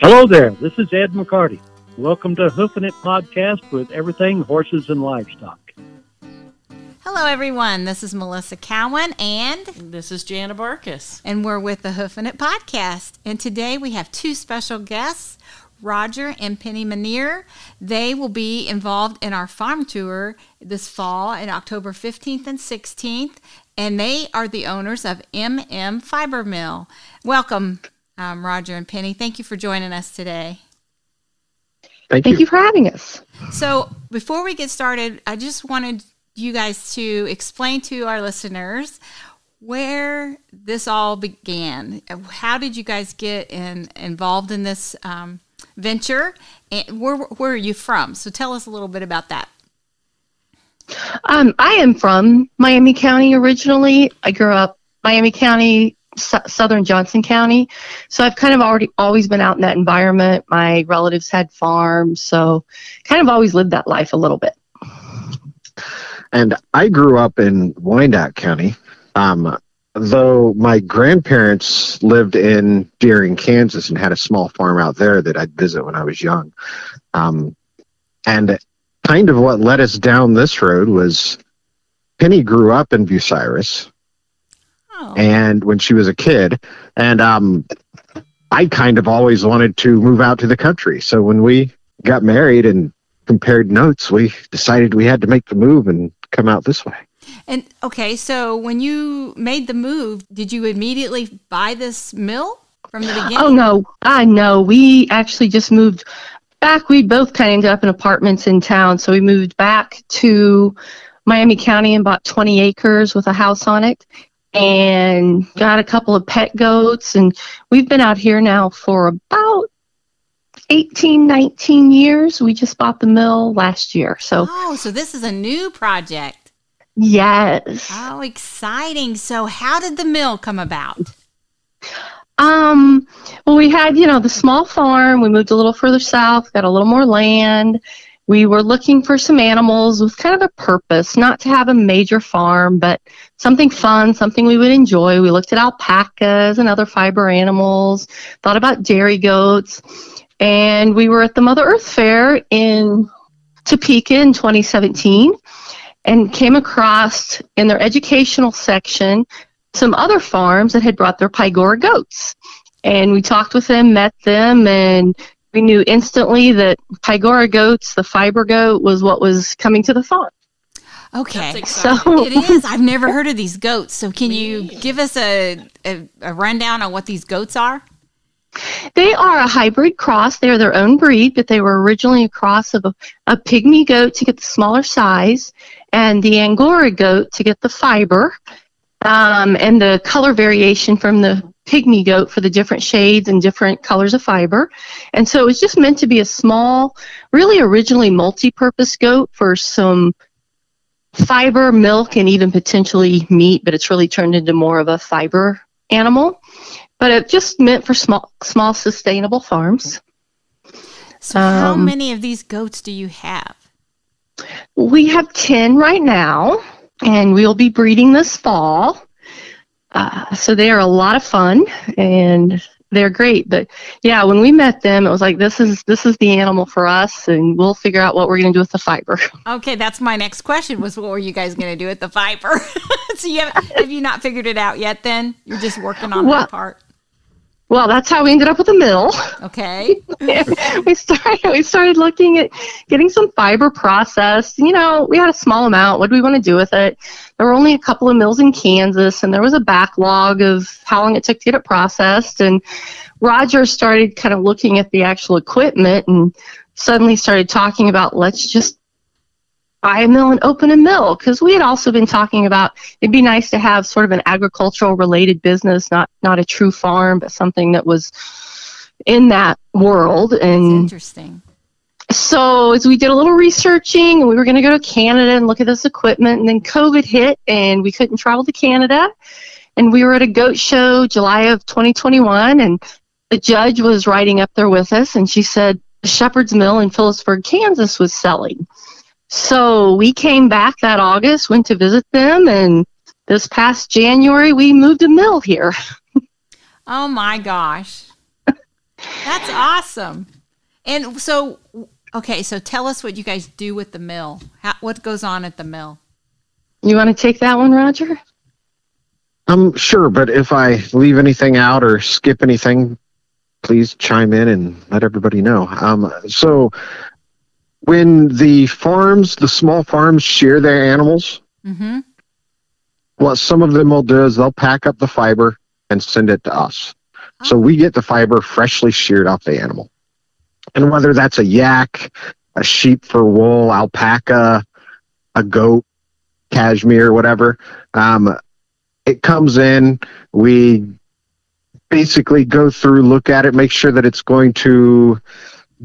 Hello there, this is Ed McCarty. Welcome to Hoofing It Podcast with everything horses and livestock. Hello, everyone. This is Melissa Cowan, and This is Jana Barkis. and we're with the Hoofing It Podcast. And today we have two special guests, Roger and Penny Minniear. They will be involved in our farm tour this fall in October 15th and 16th, and they are the owners of MM Fiber Mill. Welcome, um, Roger and Penny. Thank you for joining us today. Thank, Thank you. you for having us. So, before we get started, I just wanted you guys to explain to our listeners where this all began. How did you guys get in, involved in this um, venture? And where, where are you from? So, tell us a little bit about that. Um, I am from Miami County originally. I grew up Miami County, S- Southern Johnson County. So I've kind of already always been out in that environment. My relatives had farms, so kind of always lived that life a little bit. And I grew up in Wyandotte County. Um, though my grandparents lived in Deering, Kansas, and had a small farm out there that I'd visit when I was young. Um, and kind of what led us down this road was Penny grew up in Bucyrus, And when she was a kid, and um, I kind of always wanted to move out to the country. So when we got married and compared notes, we decided we had to make the move and come out this way. and okay, so when you made the move, did you immediately buy this mill from the beginning? Oh no, I know. We actually just moved back. We both kind of ended up in apartments in town, so we moved back to Miami County and bought 20 acres with a house on it, and got a couple of pet goats. And we've been out here now for about 18, 19 years. We just bought the mill last year, so Oh, so this is a new project. yes. Oh, exciting. So, how did the mill come about? Um, well, we had, you know, the small farm. We moved a little further south, got a little more land. We were looking for some animals with kind of a purpose, not to have a major farm, but something fun, something we would enjoy. We looked at alpacas and other fiber animals, thought about dairy goats, and we were at the Mother Earth Fair in Topeka in 2017 and came across in their educational section some other farms that had brought their Pygora goats. And we talked with them, met them, and we knew instantly that Pygora goats, the fiber goat, was what was coming to the farm. Okay. So. It is. I've never heard of these goats. So, can you give us a, a, a rundown on what these goats are? they are a hybrid cross. They are their own breed, but they were originally a cross of a, a pygmy goat to get the smaller size and the Angora goat to get the fiber um, and the color variation from the pygmy goat for the different shades and different colors of fiber. And so it was just meant to be a small, really originally multi purpose goat for some fiber, milk, and even potentially meat, but it's really turned into more of a fiber animal. But it just meant for small, small sustainable farms. So, how Um, many of these goats do you have? We have 10 right now, and we'll be breeding this fall. Uh, so they are a lot of fun and they're great. But yeah, when we met them, it was like this is this is the animal for us, and we'll figure out what we're going to do with the fiber. Okay, that's my next question. Was what were you guys going to do with the fiber? so, you have, have you not figured it out yet? Then you're just working on Well- that part. Well, that's how we ended up with a mill. Okay. we started we started looking at getting some fiber processed. You know, we had a small amount. What do we want to do with it? There were only a couple of mills in Kansas, and there was a backlog of how long it took to get it processed. And Roger started kind of looking at the actual equipment, and suddenly started talking about let's just buy a mill and open a mill because we had also been talking about it'd be nice to have sort of an agricultural related business not not a true farm but something that was in that world That's and interesting. so as we did a little researching we were going to go to canada and look at this equipment and then covid hit and we couldn't travel to canada and we were at a goat show july of 2021 and the judge was riding up there with us and she said the shepherd's mill in phillipsburg kansas was selling so we came back that august went to visit them and this past january we moved a mill here Oh my gosh. That's awesome. And so, okay, so tell us what you guys do with the mill. How, what goes on at the mill? You want to take that one, Roger? I'm um, sure, but if I leave anything out or skip anything, please chime in and let everybody know. Um, so when the farms, the small farms, shear their animals, Mm-hmm. what some of them will do is they'll pack up the fiber and send it to us. So we get the fiber freshly sheared off the animal. And whether that's a yak, a sheep for wool, alpaca, a goat, cashmere, whatever, um, it comes in. We basically go through, look at it, make sure that it's going to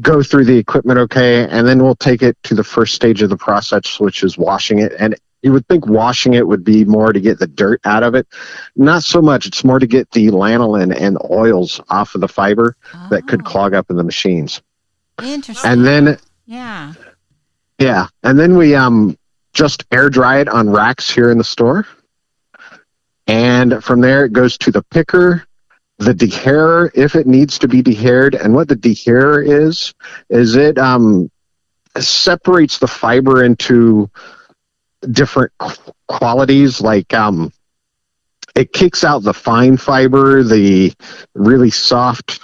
go through the equipment okay, and then we'll take it to the first stage of the process, which is washing it. And you would think washing it would be more to get the dirt out of it. Not so much. It's more to get the lanolin and oils off of the fiber that could Oh, clog up in the machines. Interesting. And then yeah. yeah, and then we um just air dry it on racks here in the store. And from there it goes to the picker, the dehairer if it needs to be dehaired. And what the dehairer is is it um separates the fiber into different qu- qualities like um it kicks out the fine fiber, the really soft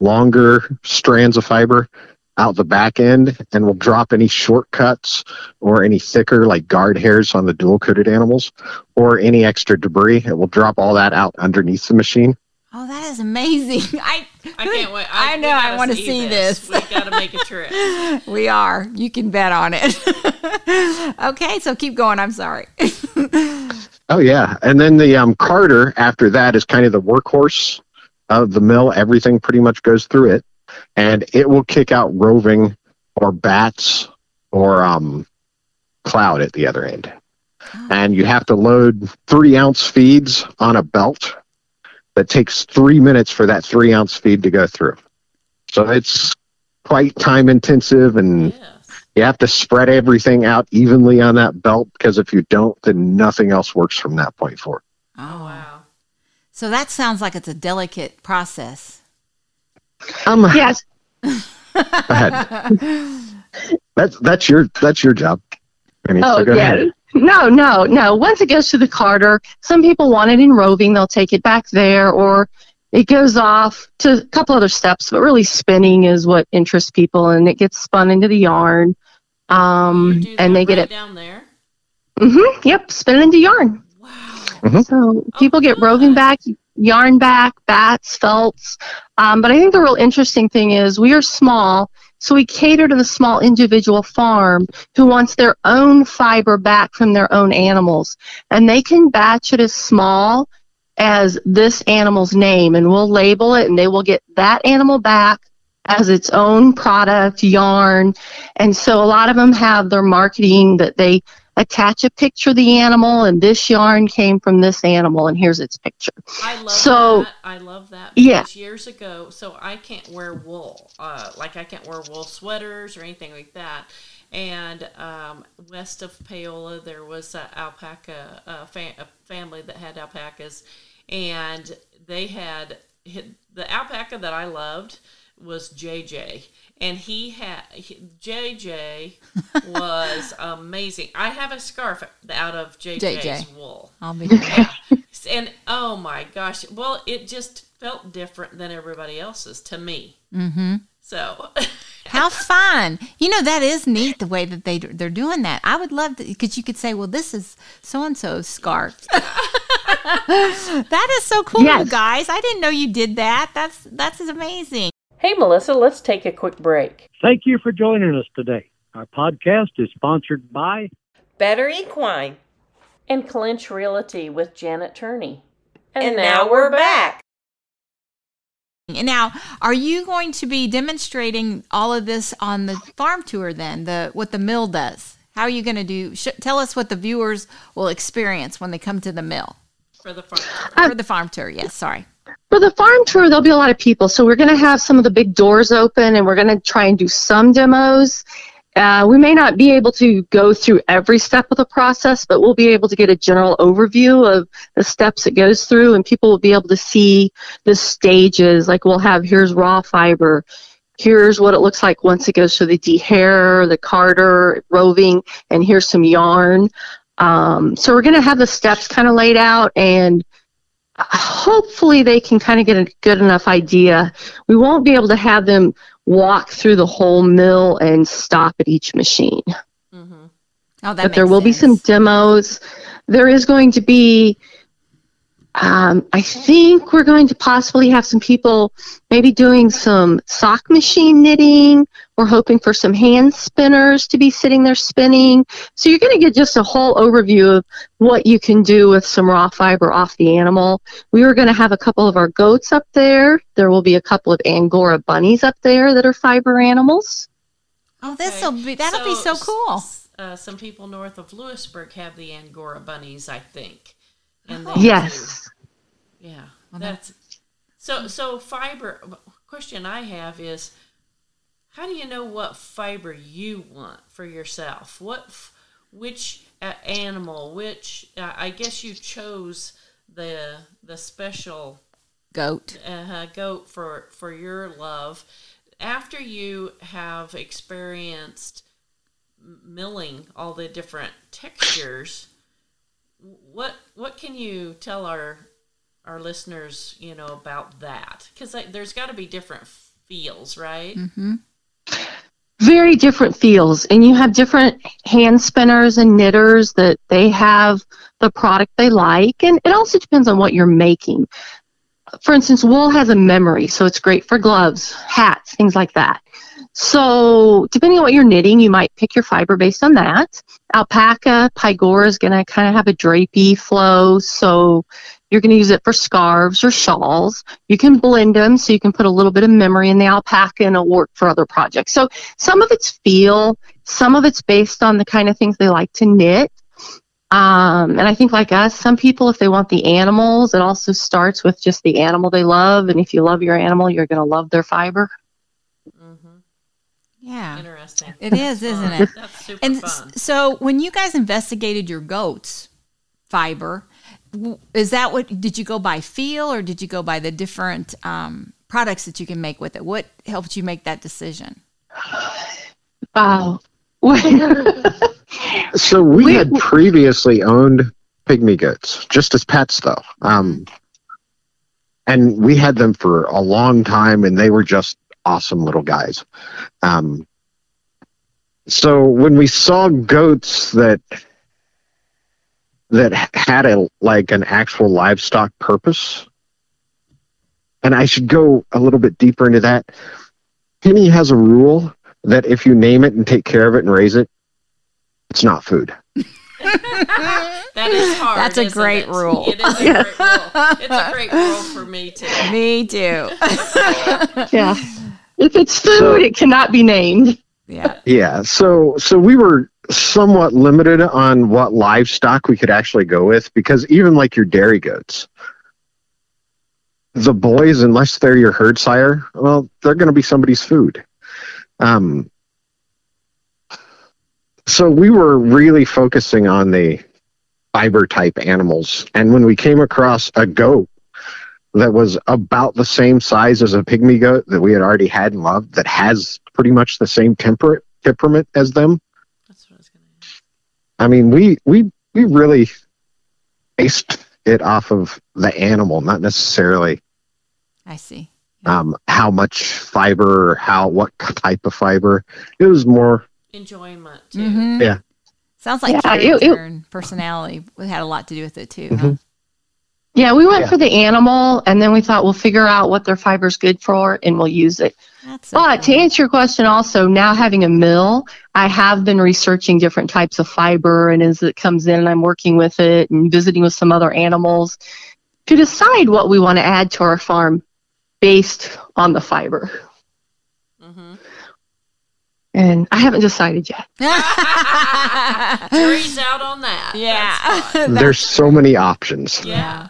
longer strands of fiber out the back end and will drop any shortcuts or any thicker like guard hairs on the dual coated animals or any extra debris. It will drop all that out underneath the machine. Oh, that is amazing. I I can't wait. I we know, I wanna see this. We got to make a trip. we are. You can bet on it. okay, so keep going. I'm sorry. Oh yeah. And then the um, carder after that is kind of the workhorse of the mill. Everything pretty much goes through it and it will kick out roving or bats or um, cloud at the other end. And you have to load three ounce feeds on a belt that takes three minutes for that three ounce feed to go through. So it's quite time intensive and Yes. you have to spread everything out evenly on that belt because if you don't, then nothing else works from that point forward. Oh wow. So that sounds like it's a delicate process. Um, Yes. go ahead. That's that's your that's your job. Penny, so Oh, go yeah. ahead. No, no, no. Once it goes to the carder, some people want it in roving. They'll take it back there, or it goes off to a couple other steps. But really, spinning is what interests people, and it gets spun into the yarn. You Um, do and that they get right it. down there. Mm-hmm. yep, spin it into yarn. Wow. So people get roving back, yarn back, bats, felts. Um, but I think the real interesting thing is we are small, so we cater to the small individual farm who wants their own fiber back from their own animals. And they can batch it as small as this animal's name, and we'll label it, and they will get that animal back as its own product, yarn. And so a lot of them have their marketing that they attach a picture of the animal and this yarn came from this animal and here's its picture. I love So- that. I love that. Yeah. Years ago, so I can't wear wool. Uh, like I can't wear wool sweaters or anything like that. And um, west of Paola, there was an alpaca uh, fa- a family that had alpacas, and they had the alpaca that I loved was JJ, and he had he, JJ was amazing. I have a scarf out of JJ's JJ. wool. I'll be. And oh my gosh, well, it just felt different than everybody else's to me. mm-hmm. So, How fun! You know that is neat the way that they they're doing that. I would love to because you could say, "Well, this is so and so's scarf." that is so cool, you Yes. guys! I didn't know you did that. That's that's amazing. Hey, Melissa, let's take a quick break. Thank you for joining us today. Our podcast is sponsored by Better Equine and Clinch Realty with Janet Turney. And now we're back. And now, are you going to be demonstrating all of this on the farm tour? Then the what the mill does. How are you going to do? Sh- tell us what the viewers will experience when they come to the mill for the farm. Uh, or the farm tour. Yes, sorry. For the farm tour, there'll be a lot of people. So we're going to have some of the big doors open and we're going to try and do some demos. Uh, we may not be able to go through every step of the process, but we'll be able to get a general overview of the steps it goes through, and people will be able to see the stages. Like we'll have here's raw fiber, here's what it looks like once it goes through the dehair, the carder, roving, and here's some yarn. Um, so we're going to have the steps kind of laid out, and hopefully they can kind of get a good enough idea. We won't be able to have them walk through the whole mill and stop at each machine. Mm-hmm. Oh, that but there will be some demos. There is going to be, um, I think we're going to possibly have some people maybe doing some sock machine knitting. We're hoping for some hand spinners to be sitting there spinning. So you're going to get just a whole overview of what you can do with some raw fiber off the animal. We were going to have a couple of our goats up there. There will be a couple of Angora bunnies up there that are fiber animals. Oh, this'll be that'll be so cool. s- Uh, some people north of Louisburg have the Angora bunnies, I think. And Oh. Yes. do. Yeah. Well, that's so so fiber question I have is how do you know what fiber you want for yourself? What which uh, animal, which uh, I guess you chose the the special Goat. uh, goat for for your love after you have experienced milling all the different textures what what can you tell our our listeners you know about that? Because there's got to be different feels right? Mm-hmm. very different feels and you have different hand spinners and knitters that they have the product they like and it also depends on what you're making. For instance wool has a memory so it's great for gloves hats things like that so depending on what you're knitting you might pick your fiber based on that alpaca pygora is going to kind of have a drapey flow so you're going to use it for scarves or shawls you can blend them so you can put a little bit of memory in the alpaca and it'll work for other projects so some of it's feel, some of it's based on the kind of things they like to knit. Um, and I think, like us, some people, if they want the animals, it also starts with just the animal they love. And if you love your animal, you're going to love their fiber. Yeah. interesting It is, isn't it? that's super And fun so when you guys investigated your goats fiber, is that what did you go by feel or did you go by the different um, products that you can make with it? What helped you make that decision? Wow. So we, We- had previously owned pygmy goats, just as pets, though. Um, and we had them for a long time, and they were just awesome little guys. Um, so when we saw goats that that had a like an actual livestock purpose, and I should go a little bit deeper into that. Penny has a rule that if you name it and take care of it and raise it, it's not food. that is hard That's a isn't great it? rule. it is a great rule it's a great rule for me too Me too. yeah. If it's food, it cannot be named. yeah. Yeah, so so we were somewhat limited on what livestock we could actually go with because even like your dairy goats, the boys, unless they're your herd sire, well, they're going to be somebody's food. Um, so we were really focusing on the fiber type animals, and when we came across a goat that was about the same size as a pygmy goat that we had already had and loved, that has pretty much the same temper temperament as them. that's what i was gonna ask. I mean, we we we really based it off of the animal, not necessarily I see. um, how much fiber or how what type of fiber. It was more enjoyment too Mhm. Yeah. Sounds like Yeah, it- character it- and personality had a lot to do with it too. Huh? Yeah, we went Yeah. for the animal, and then we thought we'll figure out what their fiber's good for, and we'll use it. That's so But to answer your question, also now having a mill, I have been researching different types of fiber, and as it comes in, I'm working with it and visiting with some other animals to decide what we want to add to our farm based on the fiber. mm-hmm. And I haven't decided yet. jury's out on that yeah. there's so many options. yeah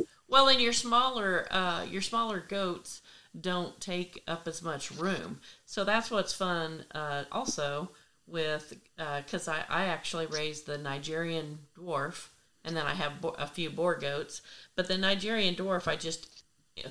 yeah well in your smaller uh your smaller goats don't take up as much room. So that's what's fun uh, also with because uh, I, I actually raised the Nigerian dwarf and then I have bo- a few Boer goats. But the Nigerian dwarf, I just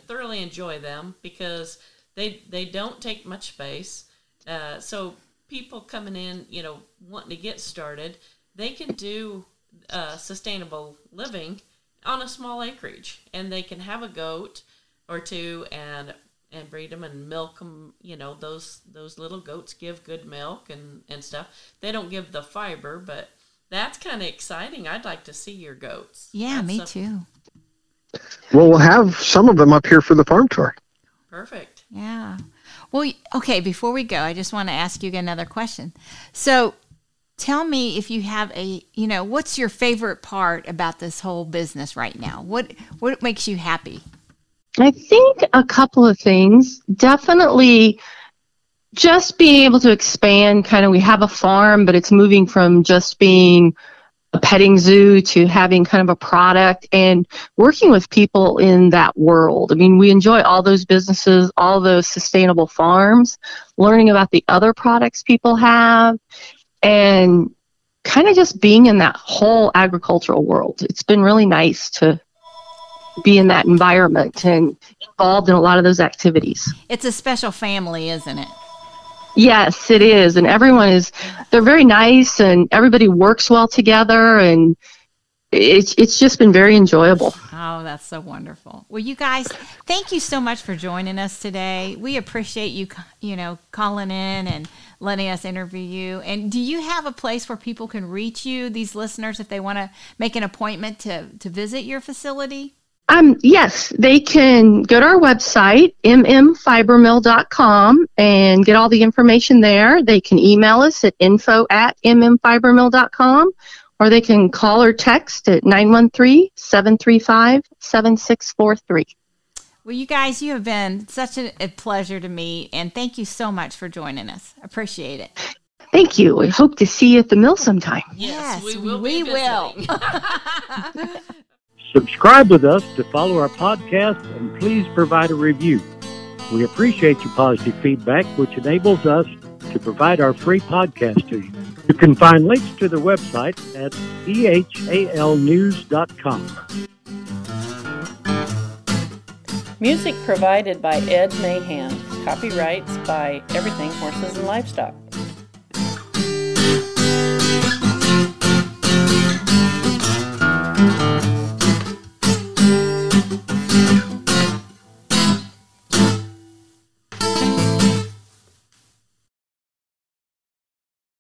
thoroughly enjoy them because they they don't take much space. Uh, so people coming in, you know, wanting to get started, they can do uh, sustainable living on a small acreage, and they can have a goat or two and and breed them and milk them. You know, those those little goats give good milk and and stuff. They don't give the fiber, but that's kind of exciting. I'd like to see your goats. Yeah, That's me a- too. Well, we'll have some of them up here for the farm tour. Perfect. Yeah. Well, okay, before we go, I just want to ask you another question. So, tell me if you have a, you know, what's your favorite part about this whole business right now? What what makes you happy? I think a couple of things. Definitely just being able to expand kind of we have a farm, but it's moving from just being a petting zoo to having kind of a product and working with people in that world. I mean, we enjoy all those businesses, all those sustainable farms, learning about the other products people have and kind of just being in that whole agricultural world. It's been really nice to be in that environment and involved in a lot of those activities. It's a special family, isn't it? Yes, it is. And everyone is, they're very nice and everybody works well together and it's, it's just been very enjoyable. Oh, that's so wonderful. Well, you guys, thank you so much for joining us today. We appreciate you, you know, calling in and letting us interview you. And do you have a place where people can reach you, these listeners, if they want to make an appointment to, to visit your facility? Um, yes, they can go to our website, mmfibermill.com, and get all the information there. They can email us at info at mmfibermill.com, or they can call or text at 913 735 7643. Well, you guys, you have been such a, a pleasure to meet, and thank you so much for joining us. Appreciate it. Thank you. We hope to see you at the mill sometime. Yes, Yes, we will. we will. Subscribe with us to follow our podcast and please provide a review. We appreciate your positive feedback, which enables us to provide our free podcast to you. You can find links to their website at ehalnews.com. Music provided by Ed Mahan. Copyrights by Everything Horses and Livestock.